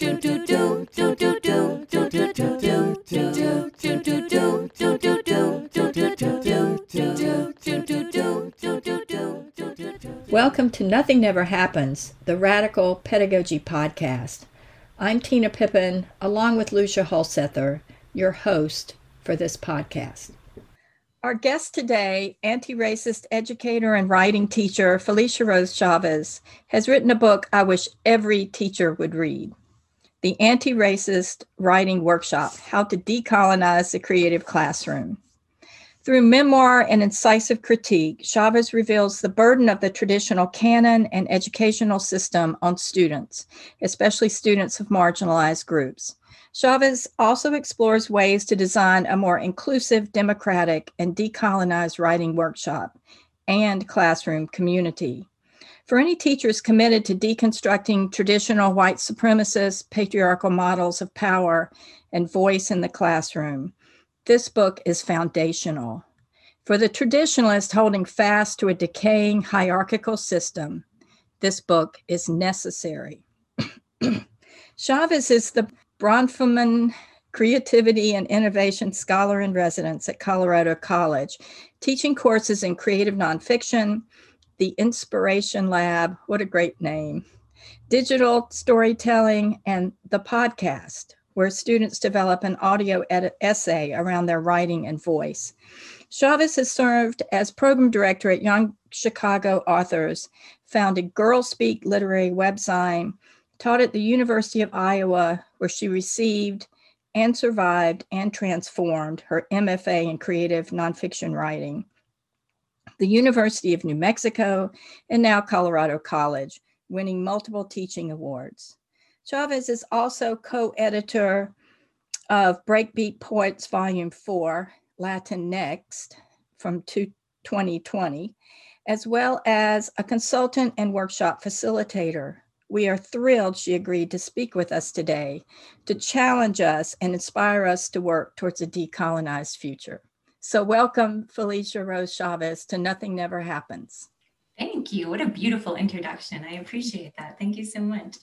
Welcome to Nothing Never Happens, the Radical Pedagogy Podcast. I'm Tina Pippin, along with Lucia Hulsether, your host for this podcast. Our guest today, anti racist educator and writing teacher Felicia Rose Chavez, has written a book I wish every teacher would read The Anti Racist Writing Workshop How to Decolonize the Creative Classroom. Through memoir and incisive critique, Chavez reveals the burden of the traditional canon and educational system on students, especially students of marginalized groups. Chavez also explores ways to design a more inclusive, democratic, and decolonized writing workshop and classroom community. For any teachers committed to deconstructing traditional white supremacist patriarchal models of power and voice in the classroom, this book is foundational. For the traditionalist holding fast to a decaying hierarchical system, this book is necessary. Chavez is the Bronfman Creativity and Innovation Scholar in Residence at Colorado College, teaching courses in creative nonfiction, the Inspiration Lab, what a great name, digital storytelling, and the podcast, where students develop an audio essay around their writing and voice. Chavez has served as program director at Young Chicago Authors, founded Girl Speak Literary Website, taught at the University of Iowa, where she received and survived and transformed her MFA in creative nonfiction writing, the University of New Mexico, and now Colorado College, winning multiple teaching awards. Chavez is also co editor of Breakbeat Poets Volume 4, LatiNEXT, from 2020, as well as a consultant and workshop facilitator we are thrilled she agreed to speak with us today to challenge us and inspire us to work towards a decolonized future. So, welcome, Felicia Rose Chavez, to Nothing Never Happens. Thank you. What a beautiful introduction. I appreciate that. Thank you so much.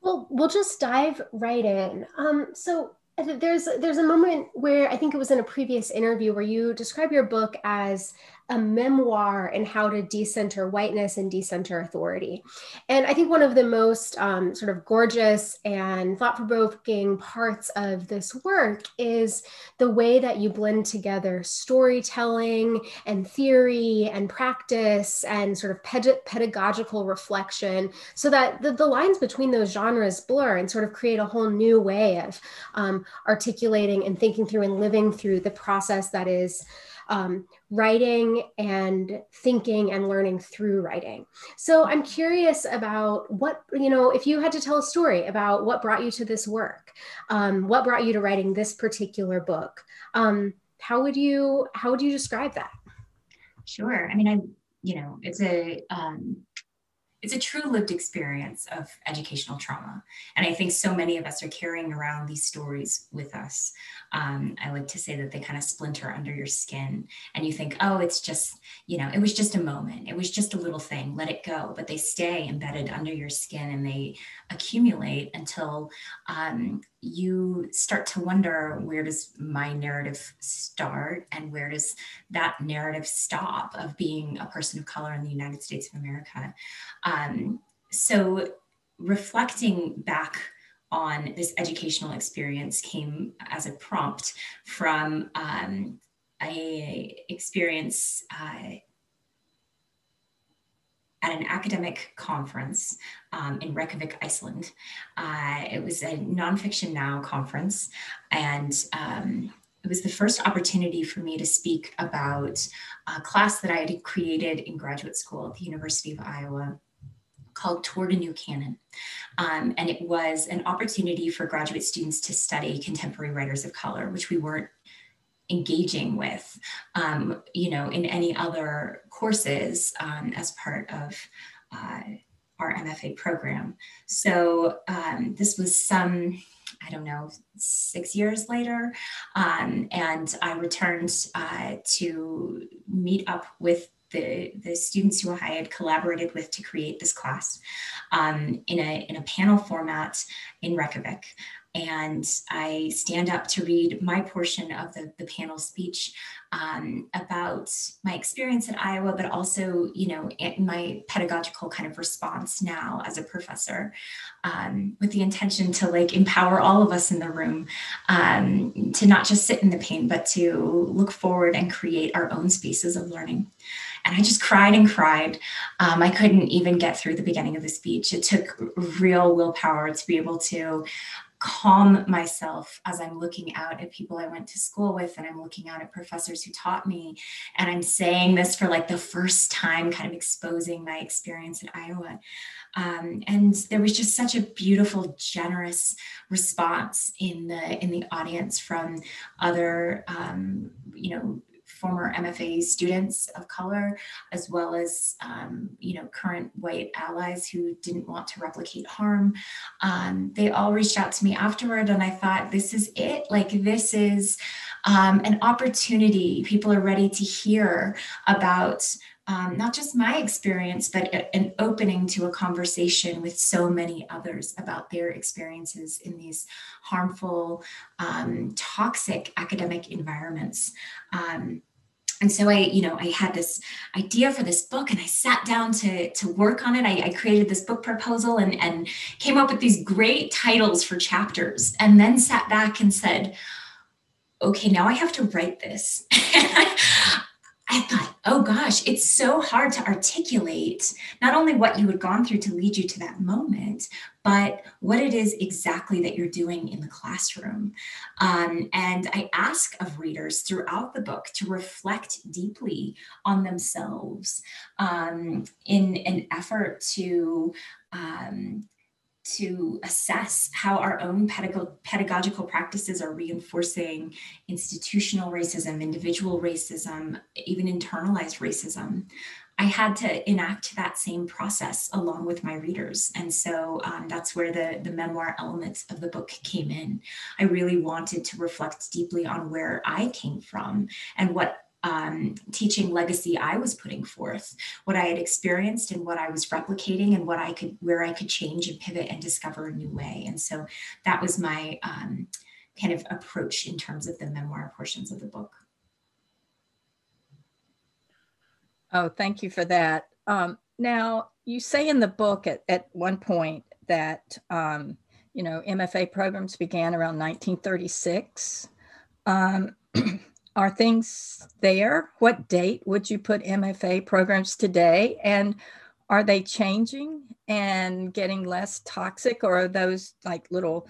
Well, we'll just dive right in. Um, so, there's there's a moment where I think it was in a previous interview where you describe your book as a memoir in how to decenter whiteness and decenter authority. And I think one of the most um, sort of gorgeous and thought provoking parts of this work is the way that you blend together storytelling and theory and practice and sort of ped- pedagogical reflection so that the, the, lines between those genres blur and sort of create a whole new way of um, articulating and thinking through and living through the process that is um, writing and thinking and learning through writing. So I'm curious about what, you know, if you had to tell a story about what brought you to this work, um, what brought you to writing this particular book, um, how would you, how would you describe that? Sure. I mean, I, you know, it's a, um, it's a true lived experience of educational trauma. And I think so many of us are carrying around these stories with us. Um, I like to say that they kind of splinter under your skin and you think, oh, it's just, you know, it was just a moment. It was just a little thing, let it go. But they stay embedded under your skin and they accumulate until um, you start to wonder where does my narrative start and where does that narrative stop of being a person of color in the United States of America. So reflecting back on this educational experience came as a prompt from um, a experience uh, at an academic conference um, in Reykjavik, Iceland. Uh, it was a Nonfiction Now conference, and um, it was the first opportunity for me to speak about a class that I had created in graduate school at the University of Iowa called Toward a New Canon. Um, and it was an opportunity for graduate students to study contemporary writers of color, which we weren't engaging with, um, you know, in any other courses um, as part of uh, our MFA program. So um, this was some, I don't know, six years later, um, and I returned uh, to meet up with the, the students who I had collaborated with to create this class um, in, a, in a panel format in Reykjavik and I stand up to read my portion of the, the panel speech um, about my experience at Iowa, but also, you know, my pedagogical kind of response now as a professor, um, with the intention to like empower all of us in the room um, to not just sit in the pain, but to look forward and create our own spaces of learning. And I just cried and cried. Um, I couldn't even get through the beginning of the speech. It took real willpower to be able to calm myself as I'm looking out at people I went to school with and I'm looking out at professors who taught me. And I'm saying this for like the first time, kind of exposing my experience at Iowa. Um, and there was just such a beautiful, generous response in the in the audience from other, um, you know, former MFA students of color, as well as um, you know current white allies who didn't want to replicate harm. Um, they all reached out to me afterward, and I thought, this is it. Like this is um, an opportunity. People are ready to hear about. Um, not just my experience, but an opening to a conversation with so many others about their experiences in these harmful, um, toxic academic environments. Um, and so I, you know, I had this idea for this book and I sat down to, to work on it. I, I, created this book proposal and, and came up with these great titles for chapters and then sat back and said, okay, now I have to write this. I thought, oh gosh, it's so hard to articulate not only what you had gone through to lead you to that moment, but what it is exactly that you're doing in the classroom. Um, and I ask of readers throughout the book to reflect deeply on themselves um, in an effort to um, to assess how our own pedagogical practices are reinforcing institutional racism, individual racism, even internalized racism. I had to enact that same process along with my readers. And so um, that's where the, the memoir elements of the book came in. I really wanted to reflect deeply on where I came from and what um, teaching legacy I was putting forth, what I had experienced and what I was replicating and what I could, where I could change and pivot and discover a new way. And so that was my um, kind of approach in terms of the memoir portions of the book. Oh, thank you for that. Um, now, you say in the book at, at one point that, um, you know, MFA programs began around 1936. Um, are things there? What date would you put MFA programs today? And are they changing and getting less toxic or are those like little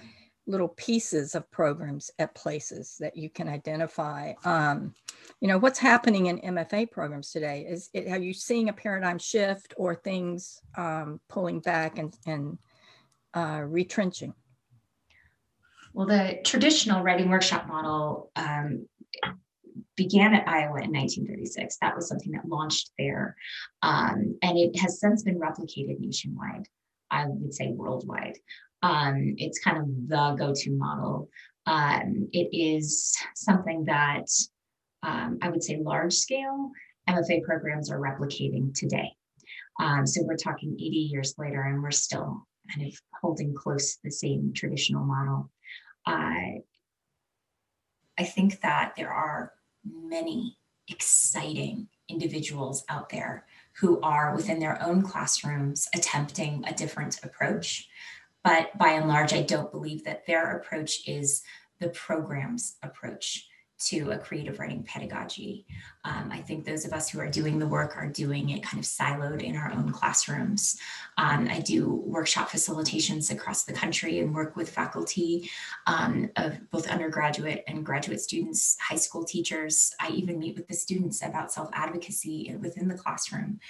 little pieces of programs at places that you can identify um, you know what's happening in mfa programs today is it, are you seeing a paradigm shift or things um, pulling back and, and uh, retrenching well the traditional writing workshop model um, began at Iowa in 1936. That was something that launched there. Um, and it has since been replicated nationwide, I would say worldwide. Um, it's kind of the go to model. Um, it is something that um, I would say large scale MFA programs are replicating today. Um, so we're talking 80 years later, and we're still kind of holding close to the same traditional model. Uh, I think that there are many exciting individuals out there who are within their own classrooms attempting a different approach. But by and large, I don't believe that their approach is the program's approach to a creative writing pedagogy. Um, I think those of us who are doing the work are doing it kind of siloed in our own classrooms. Um, I do workshop facilitations across the country and work with faculty um, of both undergraduate and graduate students, high school teachers. I even meet with the students about self advocacy within the classroom.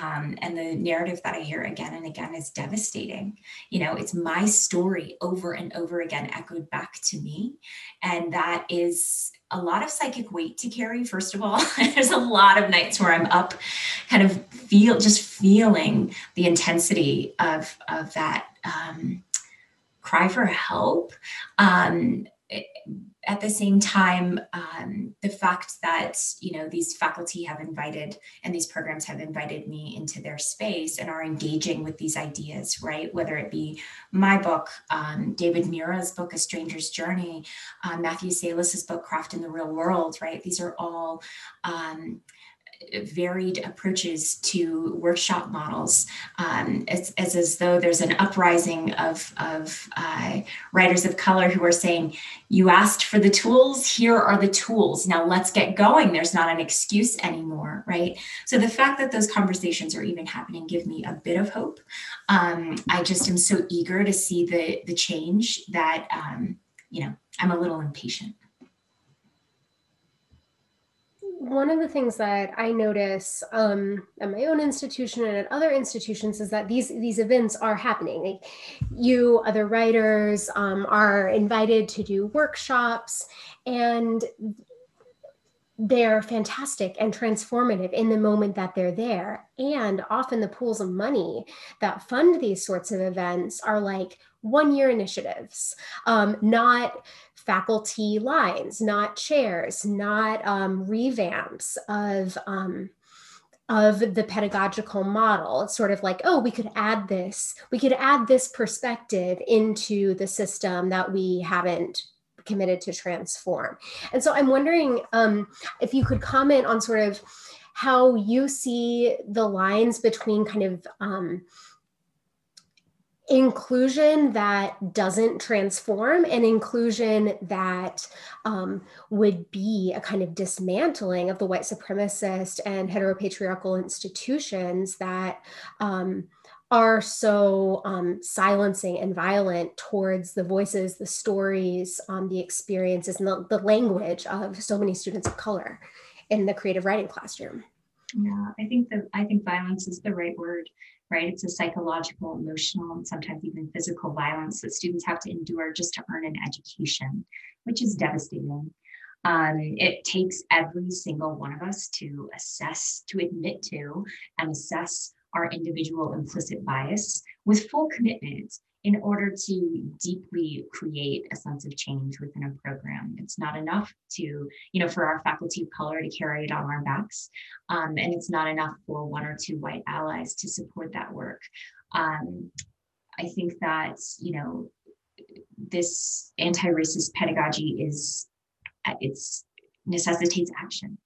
Um, and the narrative that I hear again and again is devastating. You know, it's my story over and over again echoed back to me. And that is a lot of psychic weight to carry first of all. There's a lot of nights where i'm up kind of feel just feeling the intensity of of that um, cry for help. Um, at the same time, um, the fact that you know these faculty have invited and these programs have invited me into their space and are engaging with these ideas, right? Whether it be my book, um, David Mura's book, A Stranger's Journey, uh, Matthew Salesses's book, Craft in the Real World, right? These are all um, varied approaches to workshop models. Um, it's, as though there's an uprising of, of uh, writers of color who are saying, You asked for the tools, here are the tools. Now let's get going. There's not an excuse anymore, right? So the fact that those conversations are even happening give me a bit of hope. Um, I just am so eager to see the, the change that, um, you know, I'm a little impatient one of the things that I notice um, at my own institution and at other institutions is that these these events are happening. Like you, other writers, um, are invited to do workshops, and they're fantastic and transformative in the moment that they're there. And often the pools of money that fund these sorts of events are like one year initiatives, um, not faculty lines, not chairs, not um, revamps of. Um, of the pedagogical model. It's sort of like, oh, we could add this, we could add this perspective into the system that we haven't committed to transform. And so I'm wondering um, if you could comment on sort of how you see the lines between kind of um, inclusion that doesn't transform and inclusion that um, would be a kind of dismantling of the white supremacist and heteropatriarchal institutions that um, are so um, silencing and violent towards the voices, the stories, um, the experiences, and the, the language of so many students of color in the creative writing classroom. Yeah, I think that I think violence is the right word right? It's a psychological, emotional, and sometimes even physical violence that students have to endure just to earn an education, which is devastating. Um, it takes every single one of us to assess, to admit to, and assess our individual implicit bias with full commitment in order to deeply create a sense of change within a program. It's not enough to, you know, for our faculty of color to carry it on our backs. Um, and it's not enough for one or two white allies to support that work. Um, I think that, you know, this anti-racist pedagogy is, it's necessitates action.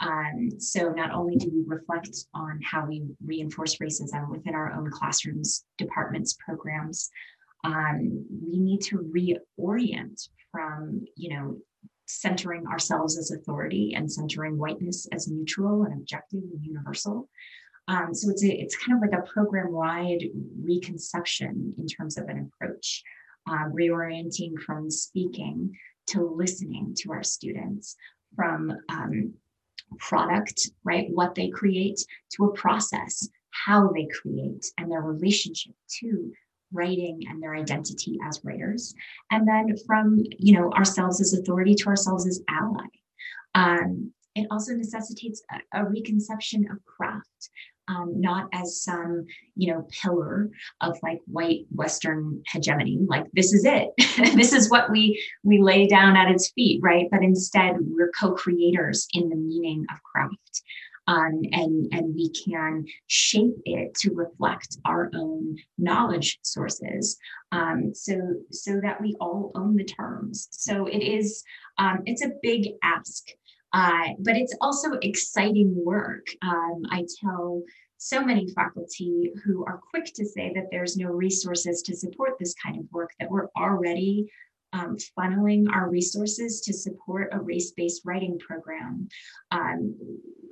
Um, so not only do we reflect on how we reinforce racism within our own classrooms, departments, programs, um, we need to reorient from, you know, centering ourselves as authority and centering whiteness as neutral and objective and universal. Um, so it's a, it's kind of like a program-wide reconception in terms of an approach, uh, reorienting from speaking to listening to our students, from um, product, right? What they create to a process, how they create, and their relationship to writing and their identity as writers. And then from, you know, ourselves as authority to ourselves as ally. Um, it also necessitates a, a reconception of craft um, not as some you know pillar of like white western hegemony like this is it. This is what we we lay down at its feet right? But instead we're co-creators in the meaning of craft um, and and we can shape it to reflect our own knowledge sources um, so so that we all own the terms. So it is um, it's a big ask uh, but it's also exciting work. Um, I tell so many faculty who are quick to say that there's no resources to support this kind of work, that we're already um, funneling our resources to support a race-based writing program. Um,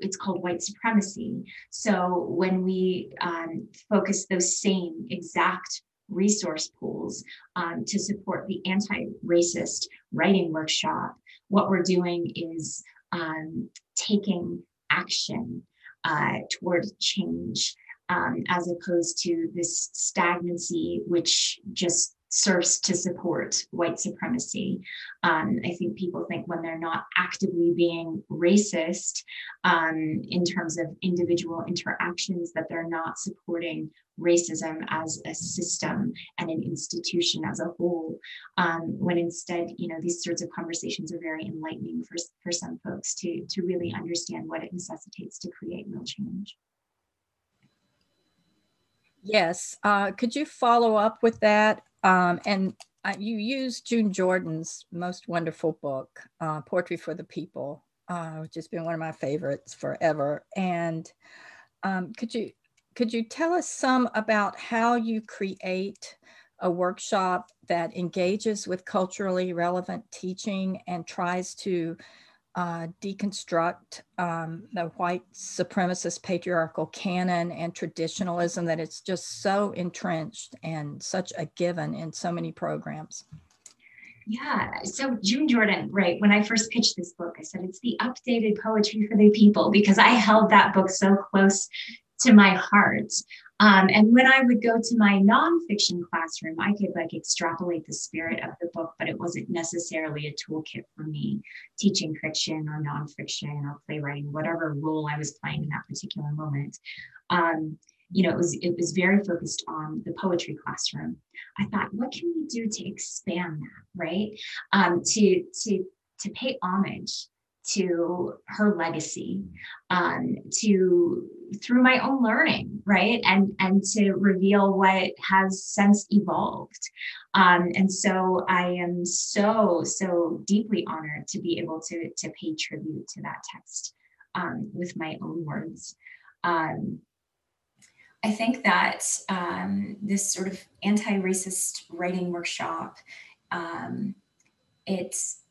it's called white supremacy. So when we um, focus those same exact resource pools um, to support the anti-racist writing workshop, what we're doing is um, taking action uh, toward change um, as opposed to this stagnancy, which just serves to support white supremacy. Um, I think people think when they're not actively being racist um, in terms of individual interactions, that they're not supporting racism as a system and an institution as a whole. Um, when instead, you know, these sorts of conversations are very enlightening for, for some folks to, to really understand what it necessitates to create real change. Yes. Uh, could you follow up with that? Um, and uh, you used June Jordan's most wonderful book, uh, Poetry for the People, uh, which has been one of my favorites forever. And um, could you could you tell us some about how you create a workshop that engages with culturally relevant teaching and tries to uh, deconstruct um, the white supremacist patriarchal canon and traditionalism that it's just so entrenched and such a given in so many programs. Yeah. So June Jordan, right? When I first pitched this book, I said it's the updated poetry for the people because I held that book so close to my heart. Um, and when I would go to my nonfiction classroom, I could like extrapolate the spirit of the book, but it wasn't necessarily a toolkit for me teaching fiction or nonfiction or playwriting, whatever role I was playing in that particular moment. Um, you know, it was it was very focused on the poetry classroom. I thought, what can we do to expand that, right? Um, to to to pay homage to her legacy um, to through my own learning right? And and to reveal what has since evolved. Um, and so i am so so deeply honored to be able to to pay tribute to that text um, with my own words. Um, I think that um, this sort of anti-racist writing workshop, um, it's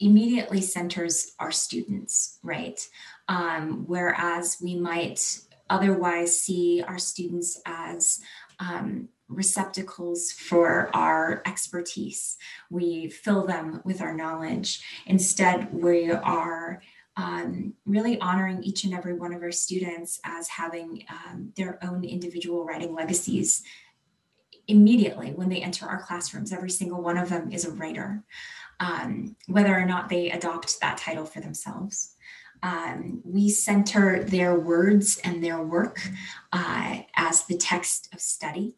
immediately centers our students, right? Um, whereas we might otherwise see our students as um, receptacles for our expertise. We fill them with our knowledge. Instead, we are um, really honoring each and every one of our students as having um, their own individual writing legacies immediately when they enter our classrooms. Every single one of them is a writer um, whether or not they adopt that title for themselves. Um, we center their words and their work uh, as the text of study.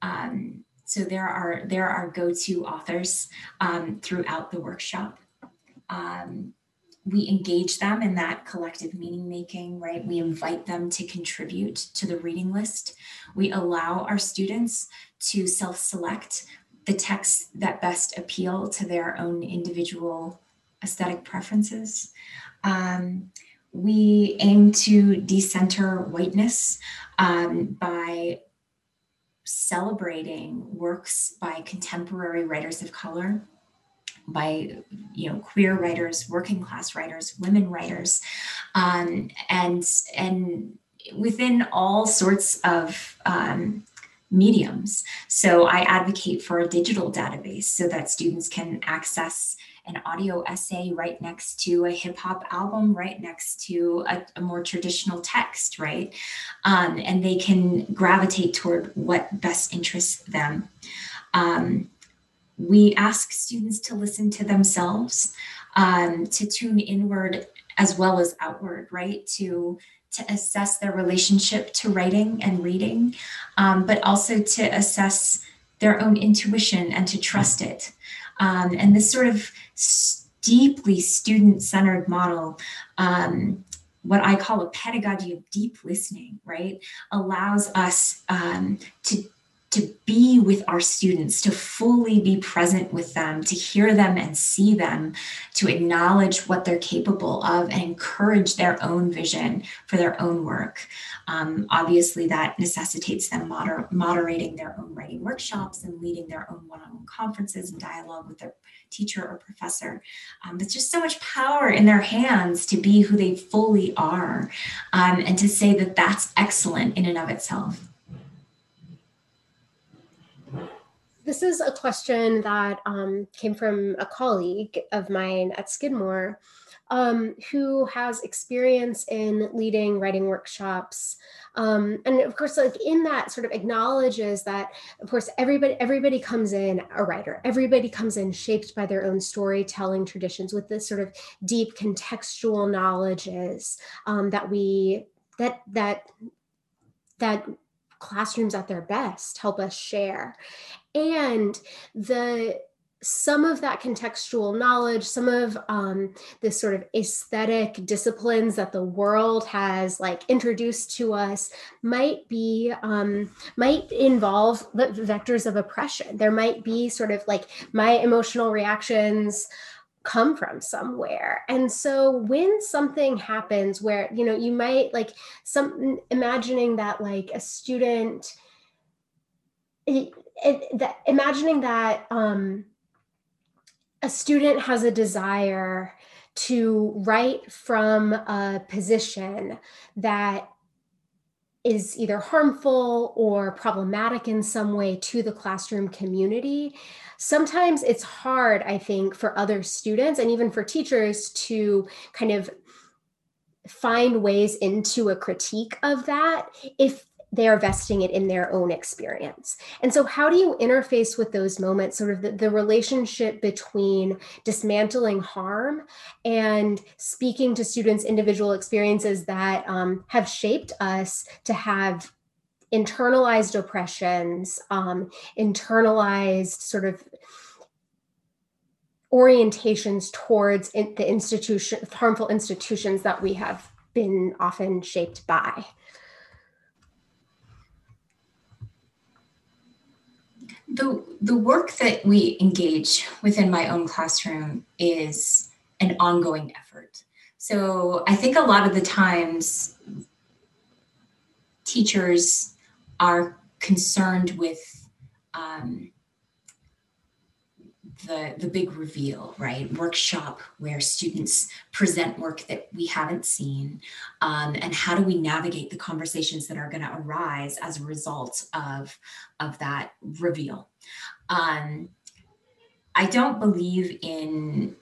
Um, so there are there are go-to authors um, throughout the workshop. Um, we engage them in that collective meaning making, right? We invite them to contribute to the reading list. We allow our students to self select the texts that best appeal to their own individual aesthetic preferences. Um, we aim to decenter whiteness um, by celebrating works by contemporary writers of color by you know queer writers working class writers women writers um, and and within all sorts of um, mediums. So I advocate for a digital database so that students can access an audio essay right next to a hip hop album, right next to a, a more traditional text, right? Um, and they can gravitate toward what best interests them. Um, we ask students to listen to themselves, um, to tune inward as well as outward, right? To to assess their relationship to writing and reading, um, but also to assess their own intuition and to trust it. Um, and this sort of deeply student centered model. Um, what I call a pedagogy of deep listening, right, allows us um, to to be with our students, to fully be present with them, to hear them and see them, to acknowledge what they're capable of and encourage their own vision for their own work. Um, obviously, that necessitates them moder- moderating their own writing workshops and leading their own one on one conferences and dialogue with their teacher or professor. Um, there's just so much power in their hands to be who they fully are um, and to say that that's excellent in and of itself. This is a question that um, came from a colleague of mine at Skidmore. um, who has experience in leading writing workshops. Um, and of course, like in that sort of acknowledges that, of course, everybody everybody comes in a writer. Everybody comes in shaped by their own storytelling traditions with this sort of deep contextual knowledges um, that we that that that classrooms at their best help us share and the some of that contextual knowledge, some of um, this sort of aesthetic disciplines that the world has like introduced to us might be um, might involve the vectors of oppression. There might be sort of like my emotional reactions come from somewhere and so when something happens where you know you might like some imagining that like a student that imagining that um a student has a desire to write from a position that is either harmful or problematic in some way to the classroom community, sometimes it's hard, I think, for other students and even for teachers to kind of find ways into a critique of that if they are vesting it in their own experience. And so, how do you interface with those moments, sort of the, the, relationship between dismantling harm and speaking to students' individual experiences that um, have shaped us to have internalized oppressions, um, internalized sort of orientations towards in the institution, harmful institutions that we have been often shaped by? The the work that we engage within my own classroom is an ongoing effort. So I think a lot of the times teachers are concerned with um, the, the big reveal, right? Workshop where students present work that we haven't seen. Um, and how do we navigate the conversations that are going to arise as a result of, of that reveal? Um, I don't believe in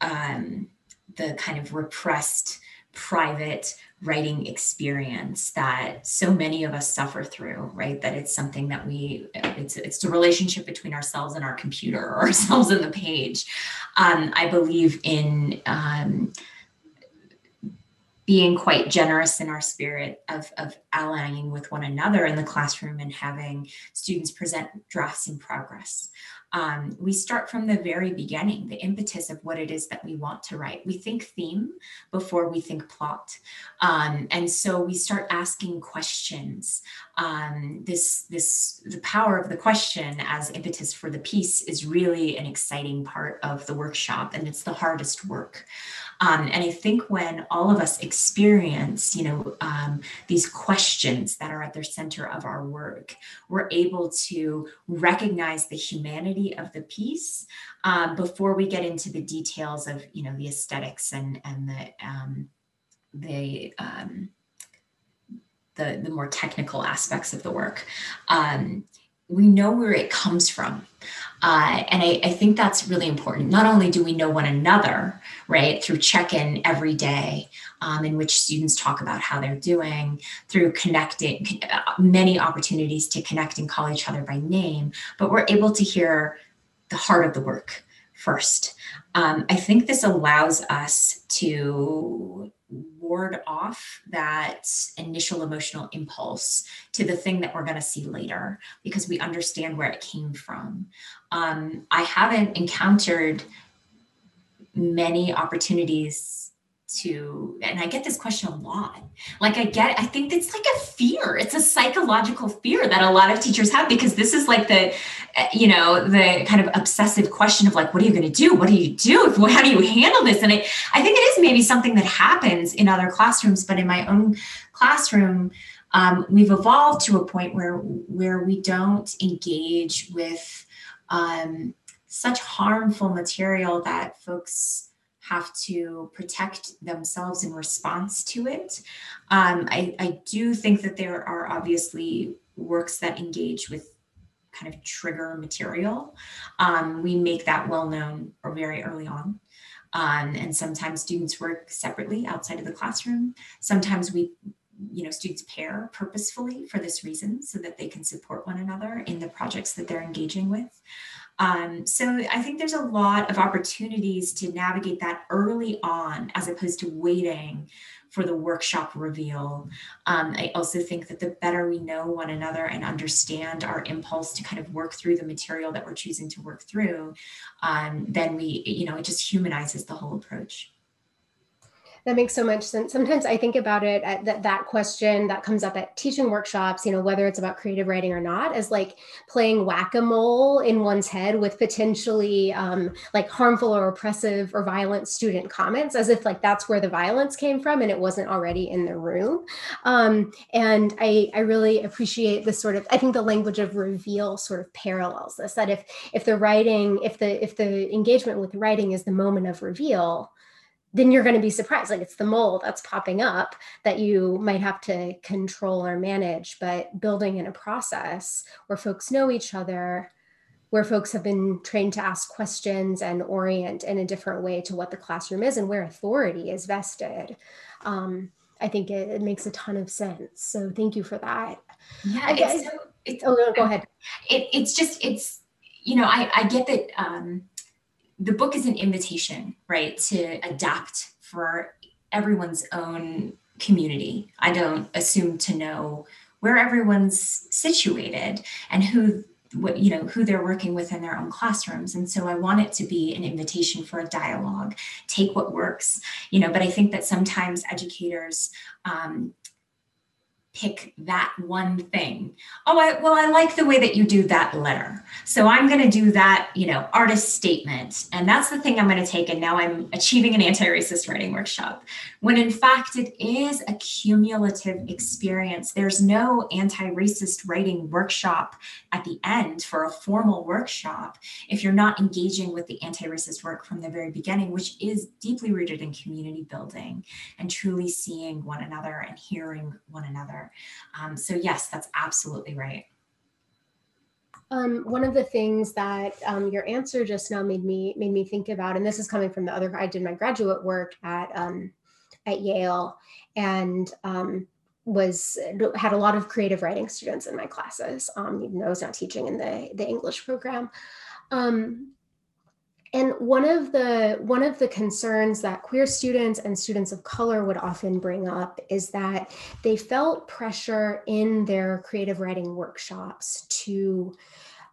um, the kind of repressed private writing experience that so many of us suffer through right? That it's something that we it's it's the relationship between ourselves and our computer or ourselves and the page. Um, i believe in um, being quite generous in our spirit of, of allying with one another in the classroom and having students present drafts in progress um, we start from the very beginning, the impetus of what it is that we want to write. We think theme before we think plot. Um, and so we start asking questions. Um, this, this, the power of the question as impetus for the piece is really an exciting part of the workshop, and it's the hardest work. Um, and I think when all of us experience, you know, um, these questions that are at the center of our work, we're able to recognize the humanity of the piece um, before we get into the details of, you know, the aesthetics and and the um, the um, the, the more technical aspects of the work. We know where it comes from. Uh, and I, I, think that's really important. Not only do we know one another, right, through check in every day, um, in which students talk about how they're doing, through connecting, many opportunities to connect and call each other by name, but we're able to hear the heart of the work first. Um, I think this allows us to ward off that initial emotional impulse to the thing that we're going to see later because we understand where it came from. Um, I haven't encountered many opportunities to and i get this question a lot. Like i get i think it's like a fear. It's a psychological fear that a lot of teachers have because this is like the eh, you know the kind of obsessive question of like what are you going to do? What do you do? How do you handle this? And I, I think it is maybe something that happens in other classrooms but in my own classroom um, we've evolved to a point where where we don't engage with um, such harmful material that folks have to protect themselves in response to it. Um, I, I do think that there are obviously works that engage with kind of trigger material. Um, we make that well known or very early on. Um, and sometimes students work separately outside of the classroom. Sometimes we you know students pair purposefully for this reason so that they can support one another in the projects that they're engaging with um, so I think there's a lot of opportunities to navigate that early on as opposed to waiting for the workshop reveal. Um, I also think that the better we know one another and understand our impulse to kind of work through the material that we're choosing to work through, um, then we, you know, it just humanizes the whole approach. That makes so much sense. Sometimes I think about it at that that question that comes up at teaching workshops, you know, whether it's about creative writing or not, as like playing whack-a-mole in one's head with potentially um, like harmful or oppressive or violent student comments, as if like that's where the violence came from and it wasn't already in the room. Um, and I I really appreciate this sort of I think the language of reveal sort of parallels this that if if the writing if the if the engagement with writing is the moment of reveal then you're going to be surprised. Like it's the mole that's popping up that you might have to control or manage but building in a process where folks know each other where folks have been trained to ask questions and orient in a different way to what the classroom is and where authority is vested um, i think it, it, makes a ton of sense. So thank you for that. Yeah it's, so, it's, oh no, go ahead. it, it's just it's you know i, I get that um, the book is an invitation, right, to adapt for everyone's own community. I don't assume to know where everyone's situated and who what you know who they're working with in their own classrooms and so i want it to be an invitation for a dialogue take what works you know but i think that sometimes educators um, pick that one thing. Oh, I, well, I like the way that you do that letter. So I'm going to do that, you know, artist statement. And that's the thing I'm going to take. And now I'm achieving an anti racist writing workshop. When in fact, it is a cumulative experience. There's no anti racist writing workshop at the end for a formal workshop if you're not engaging with the anti racist work from the very beginning, which is deeply rooted in community building and truly seeing one another and hearing one another. Um, so yes, that's absolutely right. Um, one of the things that um, your answer just now made me made me think about, and this is coming from the other. I did my graduate work at um, at Yale, and um, was had a lot of creative writing students in my classes, um, even though I was not teaching in the the English program. Um, and one of the one of the concerns that queer students and students of color would often bring up is that they felt pressure in their creative writing workshops to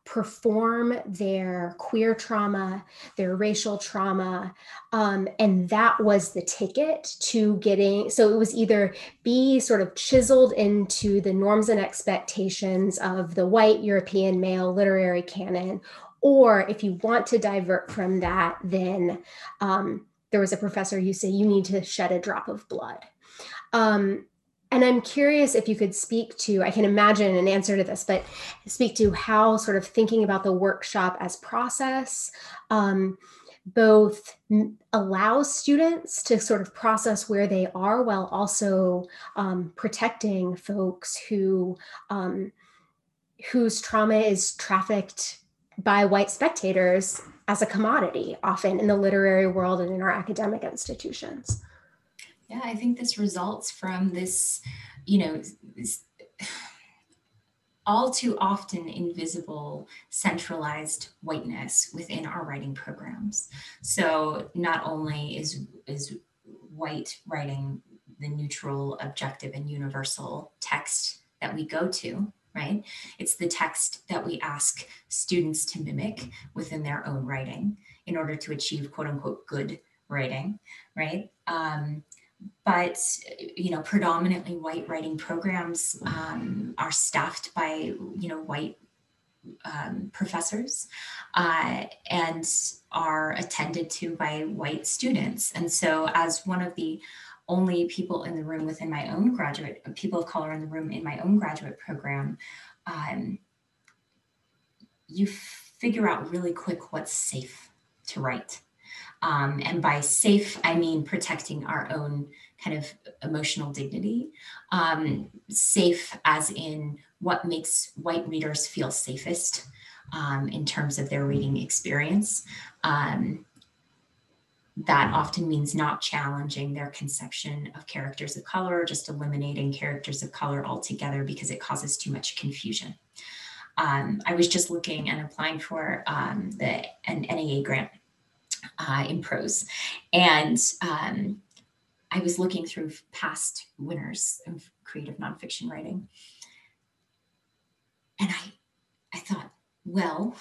perform their queer trauma, their racial trauma. Um, and that was the ticket to getting, so it was either be sort of chiseled into the norms and expectations of the white European male literary canon, or if you want to divert from that, then um, there was a professor who said you need to shed a drop of blood. Um, and I'm curious if you could speak to, I can imagine an answer to this, but speak to how sort of thinking about the workshop as process um, both allows students to sort of process where they are while also um, protecting folks who um, whose trauma is trafficked by white spectators as a commodity, often in the literary world and in our academic institutions. Yeah, I think this results from this, you know, this, all too often invisible centralized whiteness within our writing programs. So not only is is white writing the neutral, objective, and universal text that we go to, right? It's the text that we ask students to mimic within their own writing in order to achieve quote unquote good writing, right? Um, but you know, predominantly white writing programs um, are staffed by you know white um, professors uh, and are attended to by white students. And so, as one of the only people in the room within my own graduate, people of color in the room in my own graduate program, um, you figure out really quick what's safe to write. Um, and by safe, I mean protecting our own kind of emotional dignity. Um, safe as in what makes white readers feel safest um, in terms of their reading experience. Um, that often means not challenging their conception of characters of color, or just eliminating characters of color altogether because it causes too much confusion. Um, I was just looking and applying for um, the an NEA grant uh, in prose, and um, I was looking through past winners of creative nonfiction writing, and I I thought, well,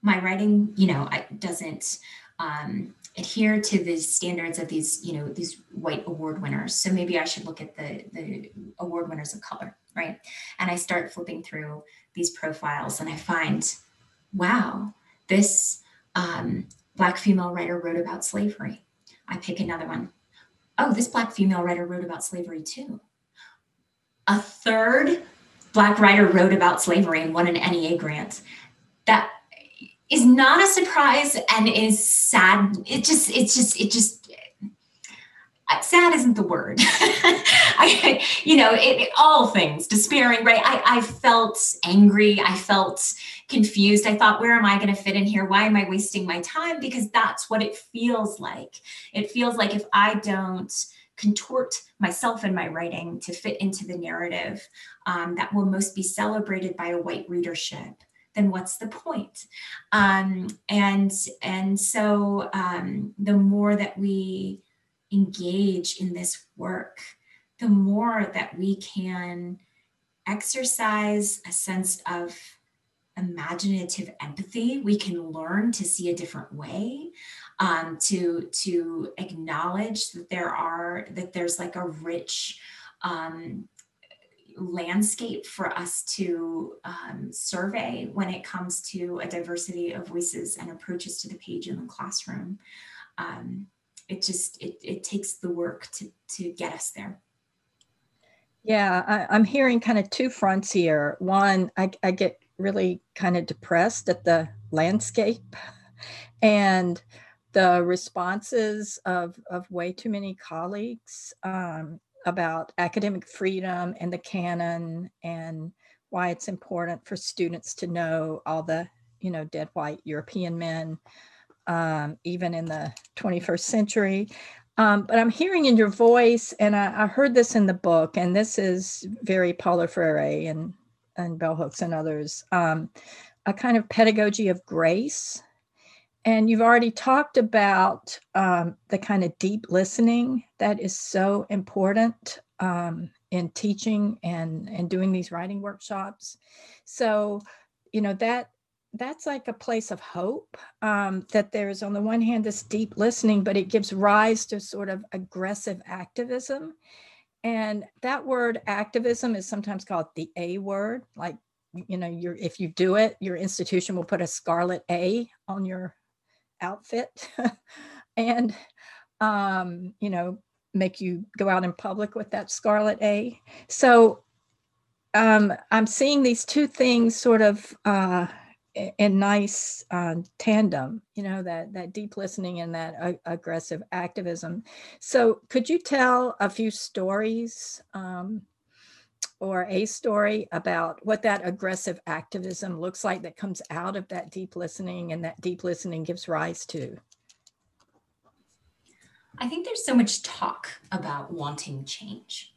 my writing, you know, I, doesn't um, adhere to the standards of these, you know, these white award winners. So maybe I should look at the the award winners of color, right? And I start flipping through these profiles, and I find, wow, this um, black female writer wrote about slavery. I pick another one. Oh, this black female writer wrote about slavery too. A third black writer wrote about slavery and won an NEA grant. That is not a surprise and is sad. It just, it's just, it just, uh, sad isn't the word. I, you know, it, it, all things, despairing, right? I, I felt angry. I felt confused. I thought, where am I going to fit in here? Why am I wasting my time? Because that's what it feels like. It feels like if I don't contort myself and my writing to fit into the narrative um, that will most be celebrated by a white readership then what's the point? Um, and and so um, the more that we engage in this work, the more that we can exercise a sense of imaginative empathy. We can learn to see a different way, um, to to acknowledge that there are that there's like a rich um, landscape for us to um, survey when it comes to a diversity of voices and approaches to the page in the classroom. Um, it just it, it takes the work to to get us there. Yeah, I, am hearing kind of two fronts here. One, I, I get really kind of depressed at the landscape and the responses of, of way too many colleagues um, about academic freedom and the canon and why it's important for students to know all the you know dead white european men um, even in the 21st century. Um, but i'm hearing in your voice and I, I, heard this in the book and this is very paulo freire and and bell hooks and others um, a kind of pedagogy of grace and you've already talked about um, the kind of deep listening that is so important um, in teaching and, and doing these writing workshops. So, you know, that that's like a place of hope um, that there's on the one hand this deep listening but it gives rise to sort of aggressive activism and that word activism is sometimes called the a word like you know you're if you do it your institution will put a scarlet a on your outfit and um, you know make you go out in public with that scarlet a. So um, i'm seeing these two things sort of uh, in nice uh, tandem you know that that deep listening and that uh, aggressive activism. So could you tell a few stories um, or a story about what that aggressive activism looks like that comes out of that deep listening and that deep listening gives rise to? I think there's so much talk about wanting change.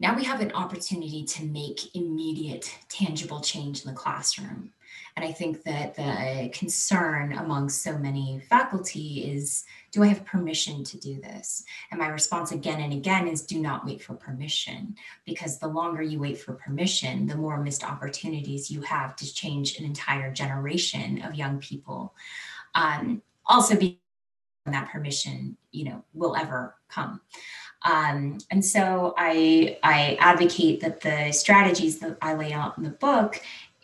Now we have an opportunity to make immediate, tangible change in the classroom. And I think that the concern among so many faculty is do I have permission to do this? And my response again and again is do not wait for permission, because the longer you wait for permission, the more missed opportunities you have to change an entire generation of young people. Um, also, be that permission, you know, will ever come. Um, and so I, I advocate that the strategies that I lay out in the book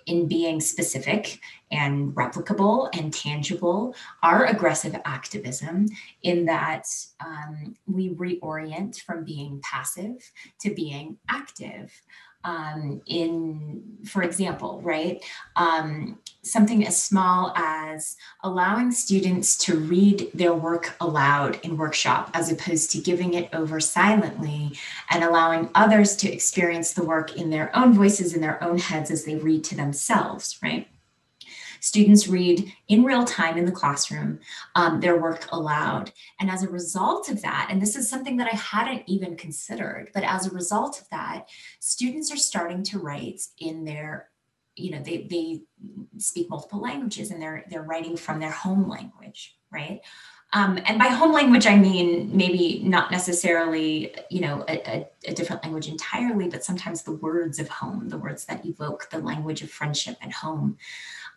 in being specific and replicable and tangible are aggressive activism in that um, we reorient from being passive to being active um, in, for example, right? Um, something as small as allowing students to read their work aloud in workshop as opposed to giving it over silently and allowing others to experience the work in their own voices in their own heads as they read to themselves, right? Students read in real time in the classroom um, their work aloud. And as a result of that, and this is something that I hadn't even considered, but as a result of that, students are starting to write in their you know they, they speak multiple languages and they're they're writing from their home language right um, and by home language, I mean maybe not necessarily, you know, a, a, a, different language entirely, but sometimes the words of home, the words that evoke the language of friendship and home,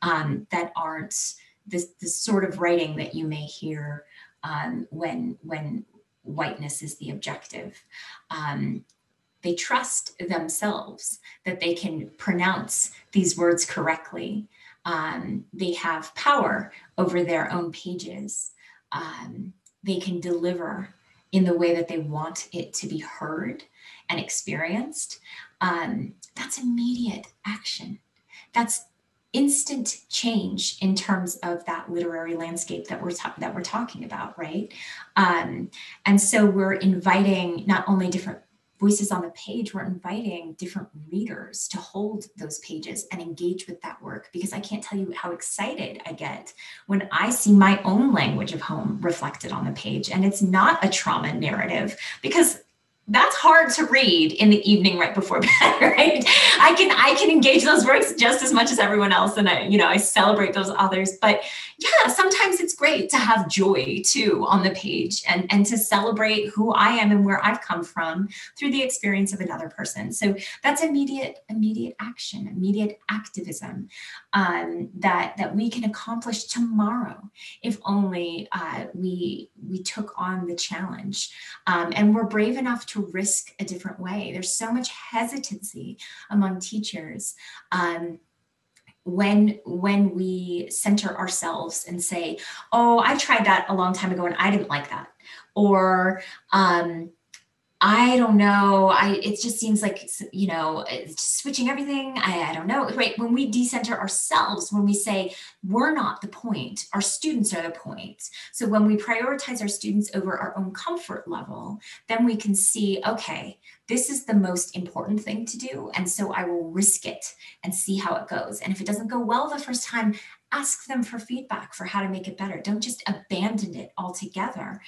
um, that aren't this sort of writing that you may hear um, when when whiteness is the objective. Um, they trust themselves that they can pronounce these words correctly. Um, they have power over their own pages um, they can deliver in the way that they want it to be heard and experienced, um, that's immediate action. That's instant change in terms of that literary landscape that we're ta- that we're talking about, right? Um, and so we're inviting not only different voices on the page, we're inviting different readers to hold those pages and engage with that work because I can't tell you how excited I get when I see my own language of home reflected on the page. And it's not a trauma narrative because that's hard to read in the evening right before bed right? I can i can engage those works just as much as everyone else and i you know i celebrate those others. But yeah sometimes it's great to have joy too on the page and and to celebrate who i am and where i've come from through the experience of another person. So that's immediate immediate action immediate activism um, that that we can accomplish tomorrow if only uh, we we took on the challenge. Um, and we're brave enough to risk a different way. There's so much hesitancy among teachers. Um, when when we center ourselves and say oh i tried that a long time ago and i didn't like that or um, I don't know. I it just seems like you know switching everything. I, I don't know. Right when we decenter ourselves, when we say we're not the point, our students are the point. So when we prioritize our students over our own comfort level, then we can see okay, this is the most important thing to do, and so I will risk it and see how it goes. And if it doesn't go well the first time, ask them for feedback for how to make it better. Don't just abandon it altogether.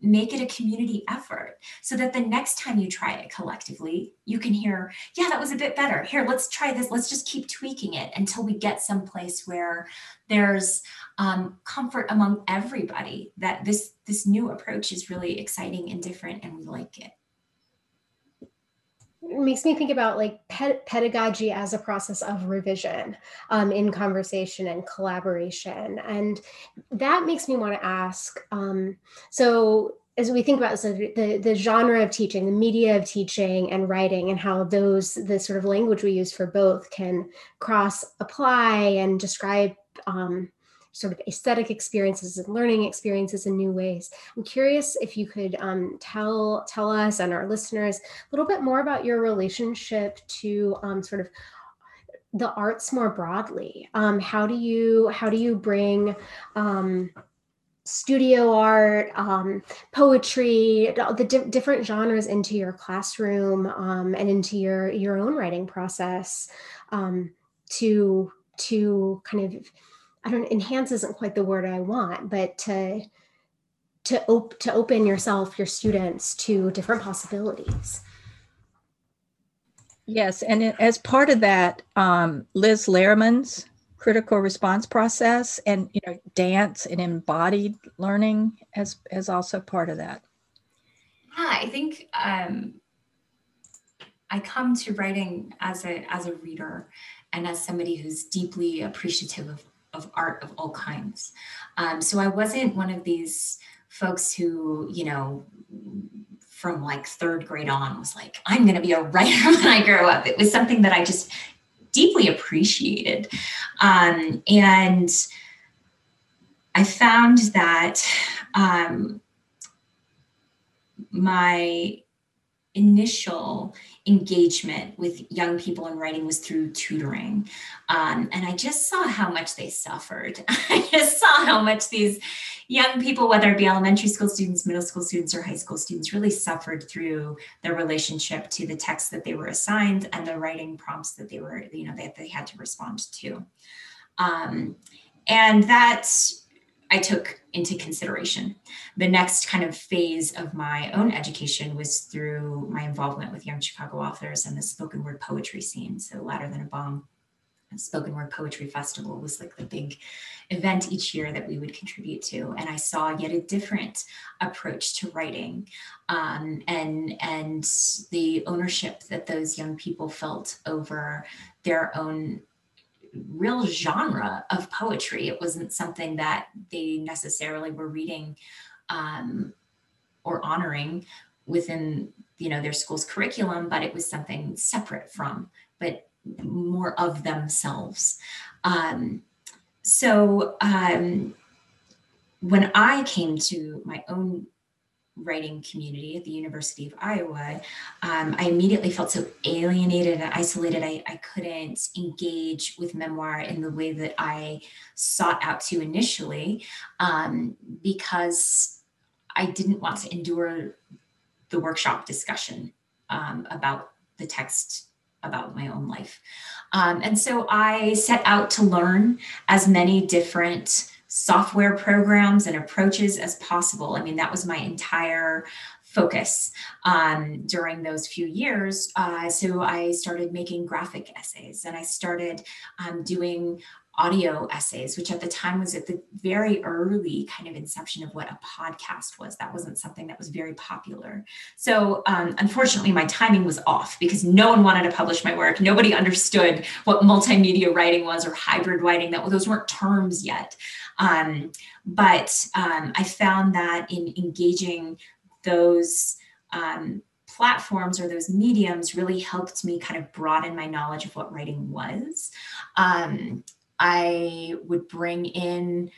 Make it a community effort so that the next time you try it collectively, you can hear, yeah, that was a bit better. Here, let's try this. Let's just keep tweaking it until we get someplace where there's um, comfort among everybody that this this new approach is really exciting and different and we like it it makes me think about like ped- pedagogy as a process of revision um, in conversation and collaboration. And that makes me want to ask um, so as we think about so the, the genre of teaching the media of teaching and writing and how those the sort of language we use for both can cross apply and describe um, sort of aesthetic experiences and learning experiences in new ways. I'm curious if you could um, tell tell us and our listeners a little bit more about your relationship to um, sort of the arts more broadly. Um, how do you how do you bring um, studio art, um, poetry, the di- different genres into your classroom um, and into your your own writing process um, to to kind of I don't enhance isn't quite the word I want, but to to op- to open yourself, your students to different possibilities. Yes, and as part of that, um, Liz Lerman's critical response process and you know dance and embodied learning as as also part of that. Yeah, I think um, I come to writing as a as a reader and as somebody who's deeply appreciative of of art of all kinds. Um, so I wasn't one of these folks who, you know, from like third grade on was like, I'm going to be a writer when I grow up. It was something that I just deeply appreciated. Um, and I found that um, my initial engagement with young people in writing was through tutoring. Um, and I just saw how much they suffered. I just saw how much these young people, whether it be elementary school students, middle school students, or high school students, really suffered through their relationship to the text that they were assigned and the writing prompts that they were, you know, that they had to respond to. Um, and that I took into consideration. The next kind of phase of my own education was through my involvement with Young Chicago Authors and the spoken word poetry scene. So, Louder Than a Bomb spoken word poetry festival was like the big event each year that we would contribute to and i saw yet a different approach to writing um, and and the ownership that those young people felt over their own real genre of poetry it wasn't something that they necessarily were reading um, or honoring within you know their school's curriculum but it was something separate from but more of themselves. Um, so um, when I came to my own writing community at the University of Iowa, um, I immediately felt so alienated and isolated. I, I couldn't engage with memoir in the way that I sought out to initially um, because I didn't want to endure the workshop discussion um, about the text about my own life. Um, and so I set out to learn as many different software programs and approaches as possible. I mean, that was my entire focus um, during those few years. Uh, so I started making graphic essays and I started um, doing audio essays, which at the time was at the very early kind of inception of what a podcast was. That wasn't something that was very popular. So, um, unfortunately, my timing was off because no one wanted to publish my work. Nobody understood what multimedia writing was or hybrid writing. That those weren't terms yet. Um, but um, I found that in engaging those um, platforms or those mediums really helped me kind of broaden my knowledge of what writing was. Um, I would bring in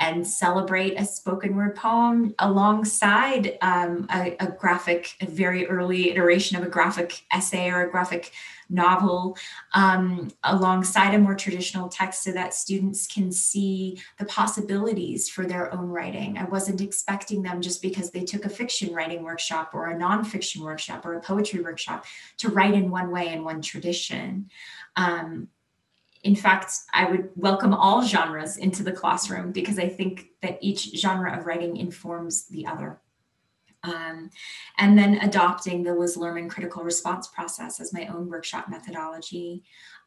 and celebrate a spoken word poem alongside um, a, a, graphic, a very early iteration of a graphic essay or a graphic novel, um, alongside a more traditional text so that students can see the possibilities for their own writing. I wasn't expecting them just because they took a fiction writing workshop or a nonfiction workshop or a poetry workshop to write in one way in one tradition. Um, in fact, I would welcome all genres into the classroom because I think that each genre of writing informs the other. Um, and then adopting the Liz Lerman critical response process as my own workshop methodology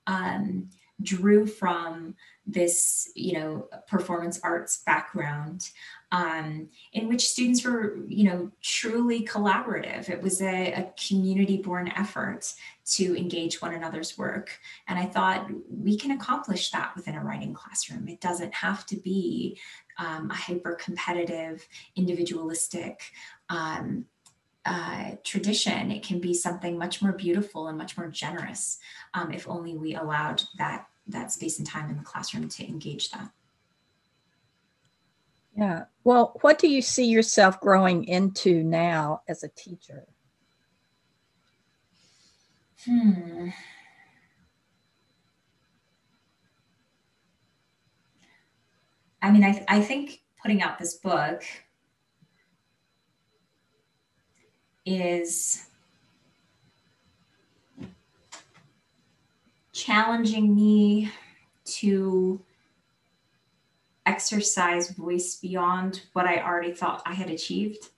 um, drew from this, you know, performance arts background um, in which students were, you know, truly collaborative. It was a, a community born effort to engage one another's work. And I thought we can accomplish that within a writing classroom. It doesn't have to be um, a hyper competitive, individualistic, um, uh, tradition, it can be something much more beautiful and much more generous um, if only we allowed that that space and time in the classroom to engage that. Yeah. Well, what do you see yourself growing into now as a teacher? Hmm. I mean, I, th- I think putting out this book is challenging me to exercise voice beyond what I already thought I had achieved.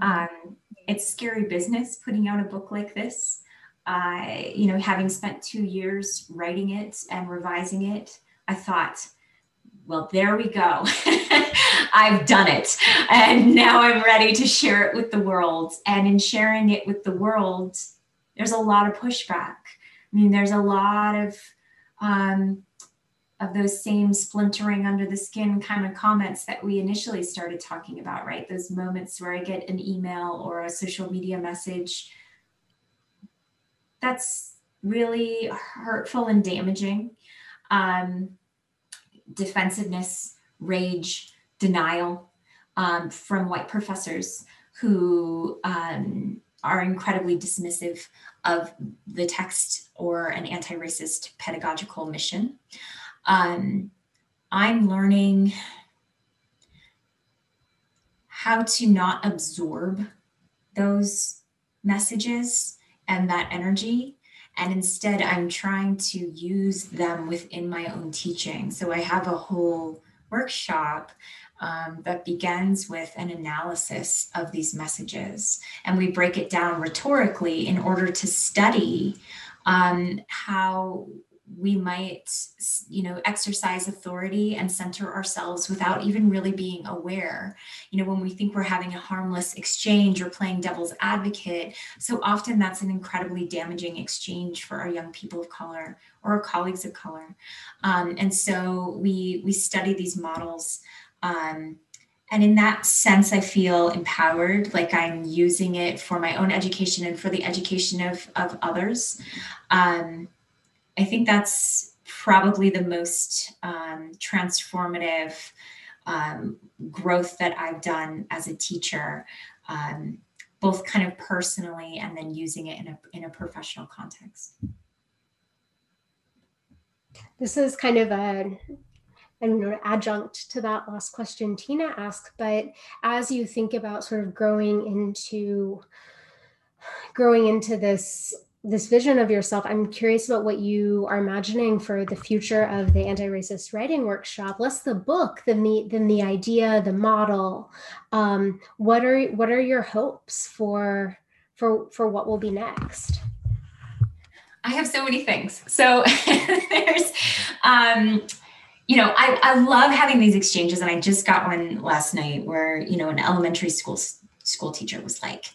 Mm-hmm. Um, it's scary business putting out a book like this. I, you know, having spent two years writing it and revising it, I thought, well, there we go. I've done it. And now I'm ready to share it with the world. And in sharing it with the world, there's a lot of pushback. I mean, there's a lot of um, of those same splintering under the skin kind of comments that we initially started talking about, right? Those moments where I get an email or a social media message that's really hurtful and damaging. Um, defensiveness, rage, denial um, from white professors who um, are incredibly dismissive of the text or an anti racist pedagogical mission. Um, I'm learning how to not absorb those messages and that energy And instead, I'm trying to use them within my own teaching. So I have a whole workshop um, that begins with an analysis of these messages. And we break it down rhetorically in order to study um, how we might you know exercise authority and center ourselves without even really being aware. You know when we think we're having a harmless exchange or playing devil's advocate so often that's an incredibly damaging exchange for our young people of color or our colleagues of color. Um, and so we we study these models um, and in that sense i feel empowered like i'm using it for my own education and for the education of of others. Um, I think that's probably the most um, transformative um, growth that I've done as a teacher, um, both kind of personally and then using it in a, in a professional context. This is kind of a I don't know, adjunct to that last question Tina asked, but as you think about sort of growing into growing into this this vision of yourself, I'm curious about what you are imagining for the future of the anti-racist writing workshop. Less the book than the than the idea, the model. Um, what are what are your hopes for for for what will be next? I have so many things. So there's um you know, I, I love having these exchanges, and I just got one last night where, you know, an elementary school school teacher was like,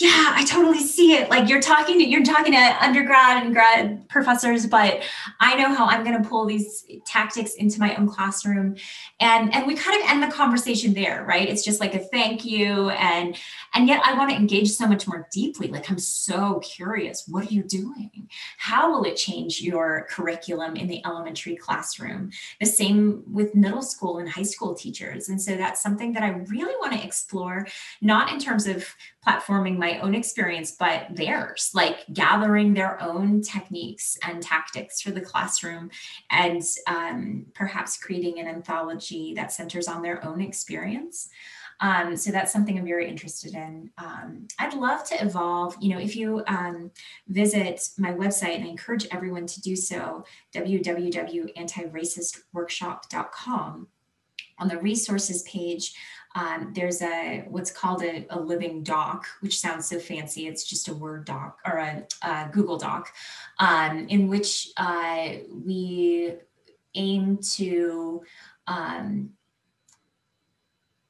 yeah i totally see it. Like you're talking to you're talking to undergrad and grad professors but i know how i'm going to pull these tactics into my own classroom. And and we kind of end the conversation there right? It's just like a thank you and and yet i want to engage so much more deeply. Like i'm so curious what are you doing? How will it change your curriculum in the elementary classroom? The same with middle school and high school teachers. And so that's something that i really want to explore not in terms of platforming my own experience, but theirs, like gathering their own techniques and tactics for the classroom and um, perhaps creating an anthology that centers on their own experience. Um, so that's something I'm very interested in. Um, I'd love to evolve. You know, if you um, visit my website, and I encourage everyone to do so, www.antiracistworkshop.com. On the resources page, um, there's a what's called a, a, living doc, which sounds so fancy. It's just a Word doc or a, a Google doc, um, in which uh, we aim to um,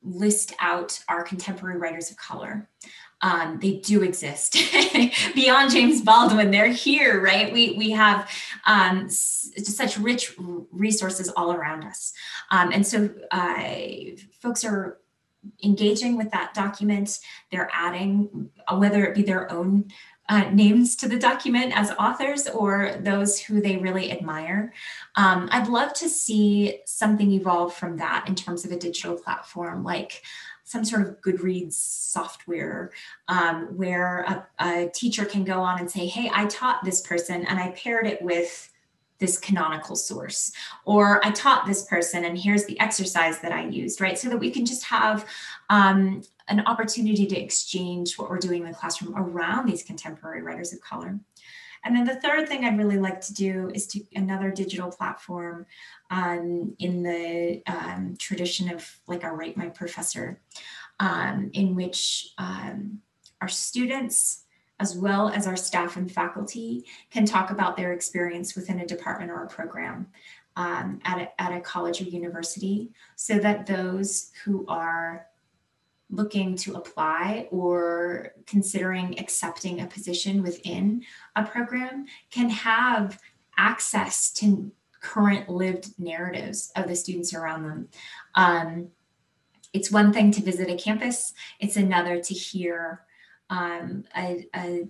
list out our contemporary writers of color. Um, they do exist beyond James Baldwin. They're here, right? We we have um, s- such rich resources all around us, um, and so uh, folks are engaging with that document. They're adding, uh, whether it be their own uh, names to the document as authors or those who they really admire. Um, I'd love to see something evolve from that in terms of a digital platform like some sort of Goodreads software um, where a, a teacher can go on and say, Hey, I taught this person and I paired it with this canonical source or i taught this person and here's the exercise that i used right? So that we can just have um, an opportunity to exchange what we're doing in the classroom around these contemporary writers of color and then the third thing I'd really like to do is to another digital platform um, in the um, tradition of like our Rate My Professor, um, in which um, our students as well as our staff and faculty can talk about their experience within a department or a program um, at, a, at a college or university so that those who are looking to apply or considering accepting a position within a program can have access to current lived narratives of the students around them. Um, it's one thing to visit a campus, it's another to hear um, a, a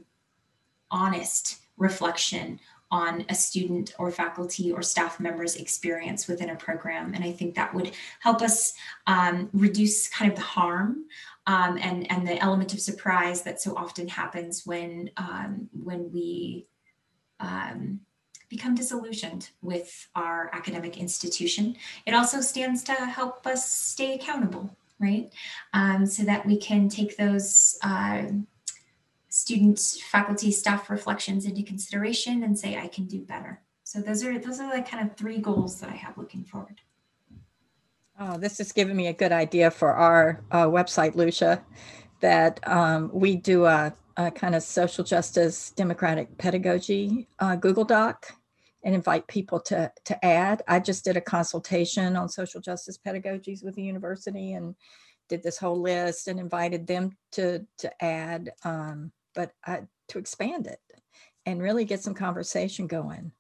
honest reflection on a student or faculty or staff member's experience within a program. And I think that would help us um, reduce kind of the harm um, and, and the element of surprise that so often happens when, um, when we um, become disillusioned with our academic institution. It also stands to help us stay accountable right? Um, so that we can take those uh, student, faculty, staff reflections into consideration and say, I can do better. So those are those are like kind of three goals that I have looking forward. Oh, this is giving me a good idea for our uh, website, Lucia, that um, we do a, a, kind of social justice democratic pedagogy uh, Google Doc and invite people to, to add. I just did a consultation on social justice pedagogies with the university and did this whole list and invited them to, to add, um, but I, to expand it and really get some conversation going.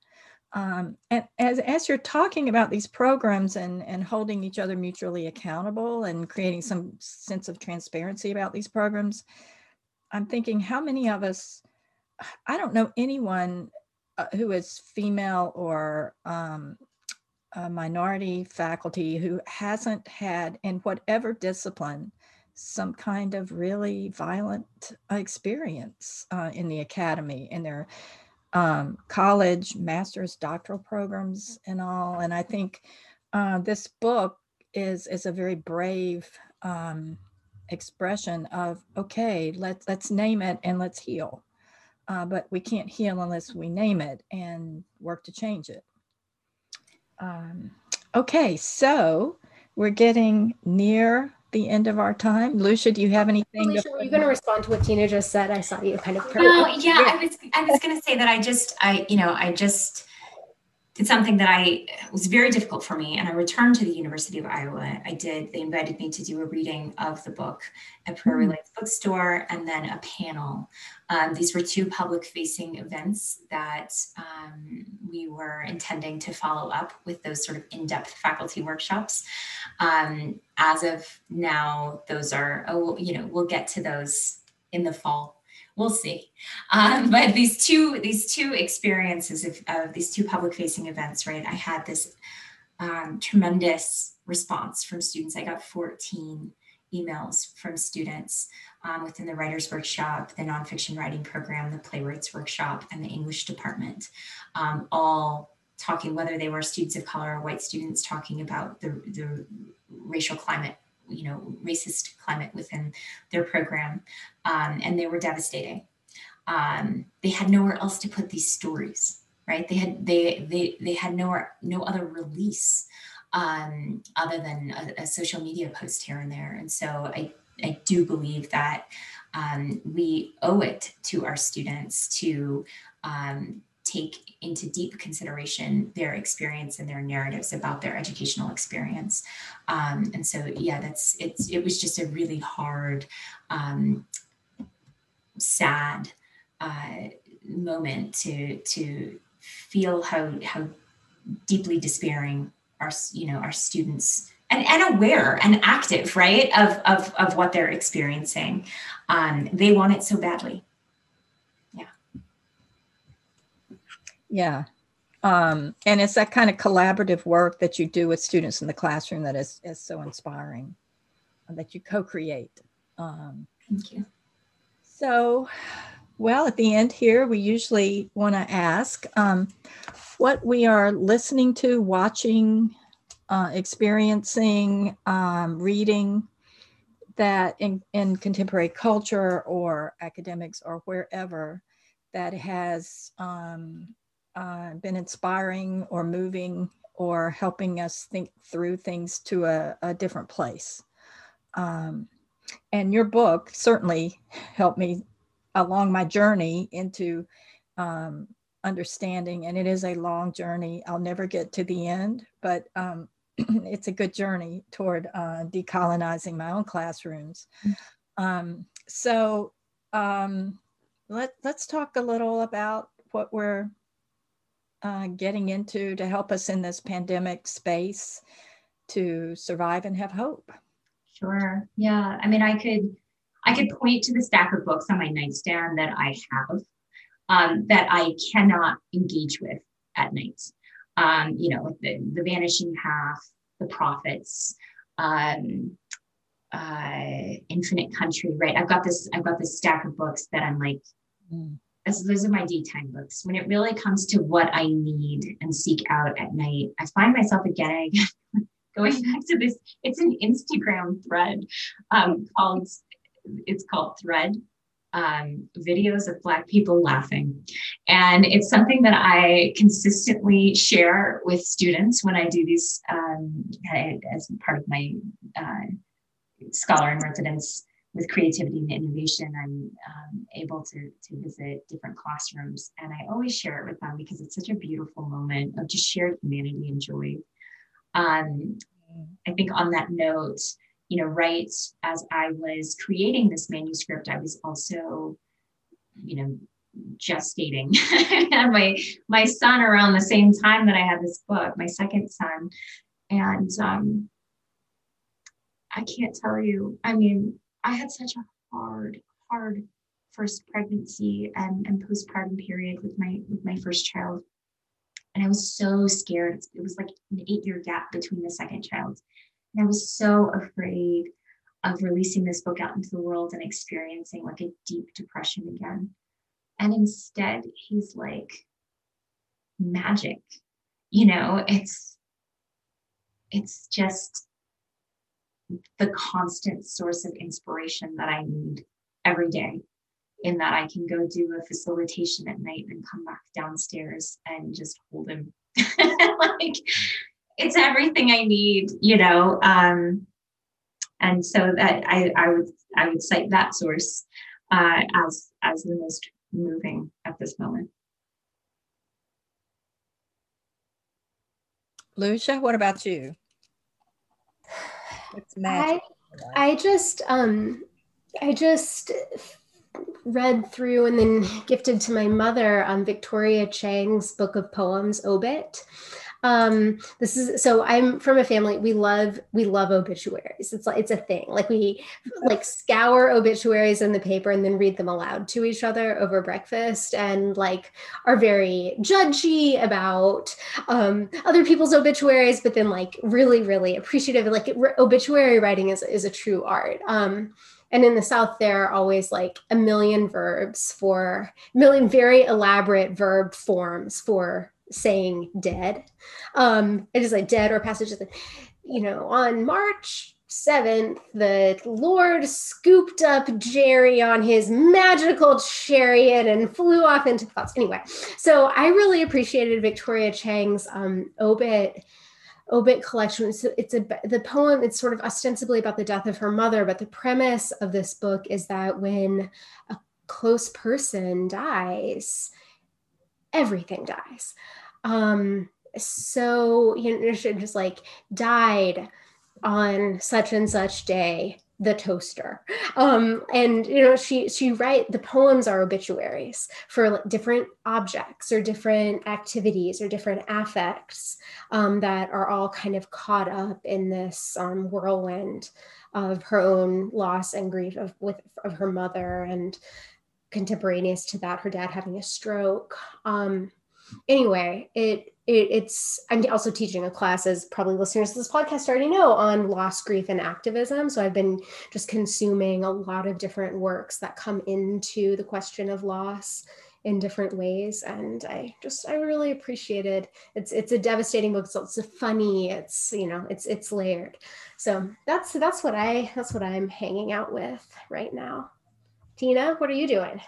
Um, and as, as you're talking about these programs and, and holding each other mutually accountable and creating some sense of transparency about these programs, I'm thinking how many of us, I don't know anyone uh, who is female or um, minority faculty who hasn't had in whatever discipline some kind of really violent experience uh, in the academy in their um, college, master's, doctoral programs, and all. And I think uh, this book is is a very brave um, expression of okay, let's let's name it and let's heal. Uh, but we can't heal unless we name it and work to change it. Um, okay, so we're getting near the end of our time. Lucia, do you have uh, anything? Alicia, were you going to respond to what Tina just said? I saw you kind of. No, yeah, I was. I was going to say that I just, I, you know, I just did something that I was very difficult for me. And I returned to the University of Iowa. I did, they invited me to do a reading of the book at Prairie mm. Lights Bookstore and then a panel. Um, these were two public facing events that um, we were intending to follow up with those sort of in depth faculty workshops. Um, as of now, those are, oh, you know, we'll get to those in the fall we'll see. Um, but these two these two experiences of, of these two public facing events, right? I had this um, tremendous response from students. I got 14 emails from students um, within the writers workshop, the nonfiction writing program, the playwrights workshop, and the English department, um, all talking whether they were students of color or white students talking about the, the racial climate you know racist climate within their program um, and they were devastating. Um, they had nowhere else to put these stories right? They had they they they had nowhere no other release um, other than a, a, social media post here and there. And so i i do believe that um, we owe it to our students to um, take into deep consideration their experience and their narratives about their educational experience. Um, and so, yeah, that's it's it was just a really hard, um, sad uh, moment to to feel how how deeply despairing our you know our students and, and aware and active right of of, of what they're experiencing um, they want it so badly Yeah. Um, and it's that kind of collaborative work that you do with students in the classroom that is, is so inspiring, uh, that you co-create. Um, Thank you. So, well, at the end here, we usually want to ask um, what we are listening to, watching, uh, experiencing, um, reading that in, in contemporary culture or academics or wherever that has um, uh, been inspiring or moving or helping us think through things to a, a different place. Um, and your book certainly helped me along my journey into um, understanding, and it is a long journey. I'll never get to the end, but um, it's a good journey toward uh, decolonizing my own classrooms. Um, so um, let, let's talk a little about what we're uh, getting into to help us in this pandemic space to survive and have hope? Sure. Yeah. I mean, I could I could point to the stack of books on my nightstand that I have um, that I cannot engage with at night. Um, you know, like the, the Vanishing Half, The Prophets, um, uh, Infinite Country, right? I've got this, I've got this stack of books that I'm like, mm as those are my daytime books. When it really comes to what I need and seek out at night, I find myself again again going back to this. It's an Instagram thread um, called it's called Thread. um, videos of Black people laughing. And it's something that I consistently share with students when I do these um, as part of my uh, scholar in residence with creativity and innovation. I'm um, able to, to visit different classrooms and I always share it with them because it's such a beautiful moment of just shared humanity and joy. Um, I think on that note, you know, right as I was creating this manuscript, I was also, you know, gestating my my son around the same time that I had this book, my second son, and um, I can't tell you. I mean, I had such a hard, hard first pregnancy and, and postpartum period with my with my first child, and I was so scared. It was like an eight year gap between the second child, and I was so afraid of releasing this book out into the world and experiencing like a deep depression again. And instead, he's like magic. You know, it's it's just the constant source of inspiration that I need every day. In that I can go do a facilitation at night and come back downstairs and just hold him. like it's everything I need, you know. Um, and so that I, I would I would cite that source uh, as as the most moving at this moment. Lucia, what about you? What's magic? I, I just um I just read through and then gifted to my mother um, Victoria Chang's book of poems, Obit. Um, this is so I'm from a family we love we love obituaries. It's like it's a thing. Like we like scour obituaries in the paper and then read them aloud to each other over breakfast and like are very judgy about um, other people's obituaries, but then like really really appreciative. Like it, obituary writing is is a true art. Um, and in the south there are always like a million verbs for million very elaborate verb forms for saying dead. Um, it is like dead or passages. You know, on March 7th, the Lord scooped up Jerry on his magical chariot and flew off into the clouds. Anyway, so I really appreciated Victoria Chang's um, obit obit collection. So it's a the poem. It's sort of ostensibly about the death of her mother, but the premise of this book is that when a close person dies, everything dies. Um, so you know, just like died on such and such day the toaster um and you know she she write the poems are obituaries for different objects or different activities or different affects um, that are all kind of caught up in this um, whirlwind of her own loss and grief of with of her mother and contemporaneous to that her dad having a stroke. Um anyway, it, it, it's I'm also teaching a class, as probably listeners to this podcast already know, on loss, grief, and activism. So I've been just consuming a lot of different works that come into the question of loss in different ways. And i just i really appreciated it's it's a devastating book. It's, it's funny. It's you know it's it's layered. So that's that's what i that's what i'm hanging out with right now tina what are you doing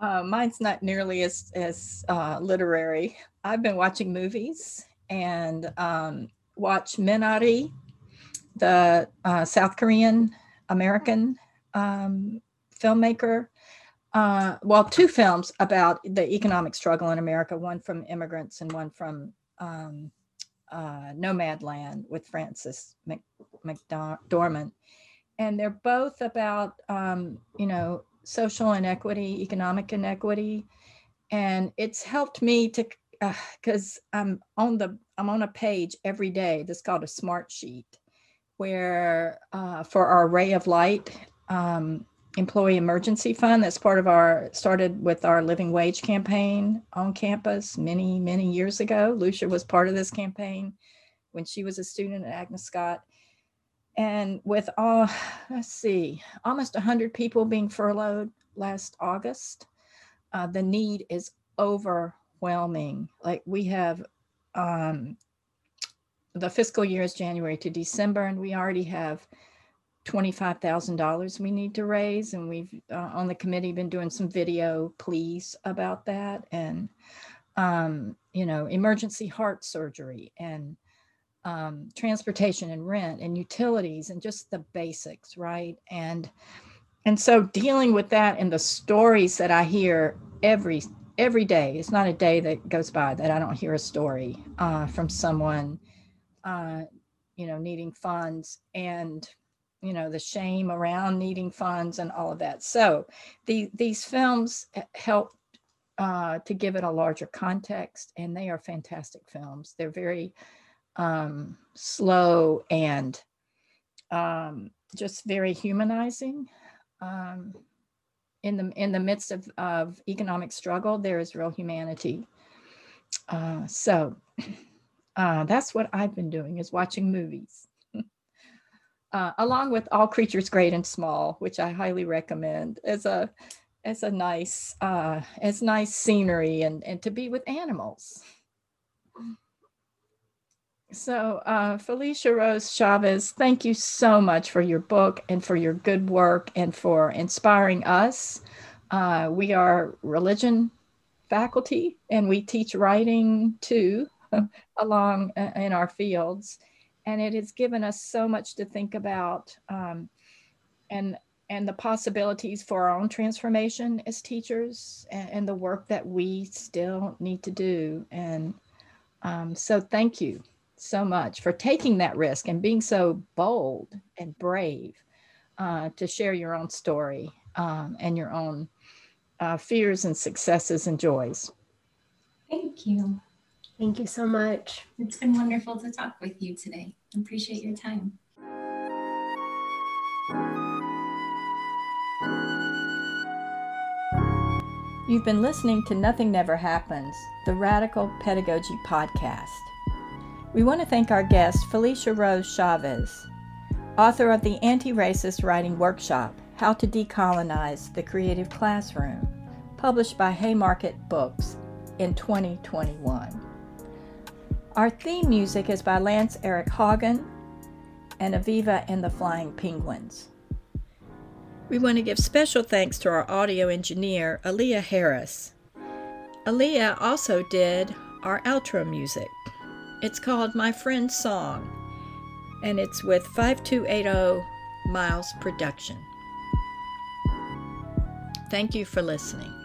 uh, mine's not nearly as as uh, literary. I've been watching movies and um, watch Minari, the uh, South Korean American um, filmmaker. Uh, well, two films about the economic struggle in America. One from immigrants and one from um, uh, Nomadland with Frances Mc, McDormand, and they're both about um, you know social inequity, economic inequity, and it's helped me to because uh, I'm on the I'm on a page every day that's called a smart sheet, where uh, for our Ray of Light um, employee emergency fund that's part of our started with our living wage campaign on campus many many years ago. Lucia was part of this campaign when she was a student at Agnes Scott and with all let's see almost 100 people being furloughed last august uh, the need is overwhelming like we have um, the fiscal year is january to december and we already have $25,000 we need to raise. And we've uh, on the committee been doing some video pleas about that. And, um, you know, emergency heart surgery and um, transportation and rent and utilities and just the basics, right? And and so dealing with that and the stories that I hear every every day, it's not a day that goes by that I don't hear a story uh, from someone, uh, you know, needing funds and you know the shame around needing funds and all of that. So the, these films help uh, to give it a larger context, and they are fantastic films. They're very um, slow and um, just very humanizing. Um, in the in the midst of, of economic struggle, there is real humanity. Uh, so uh, that's what I've been doing is watching movies. uh, along with All Creatures Great and Small, which I highly recommend as a as a nice uh, as nice scenery and and to be with animals. So, uh, Felicia Rose Chavez, thank you so much for your book and for your good work and for inspiring us. Uh, we are religion faculty and we teach writing too along uh, in our fields. And it has given us so much to think about um, and, and the possibilities for our own transformation as teachers and, and the work that we still need to do. And um, so, thank you so much for taking that risk and being so bold and brave uh, to share your own story um, and your own uh, fears and successes and joys. Thank you. Thank you so much. It's been wonderful to talk with you today. Appreciate your time. You've been listening to Nothing Never Happens, the Radical Pedagogy Podcast. We want to thank our guest, Felicia Rose Chavez, author of the Anti Racist Writing Workshop How to Decolonize the Creative Classroom, published by Haymarket Books in 2021. Our theme music is by Lance Eric Hagen and Aviva and the Flying Penguins. We want to give special thanks to our audio engineer, Aaliyah Harris. Aaliyah also did our outro music. It's called My Friend's Song, and it's with 5280 Miles Production. Thank you for listening.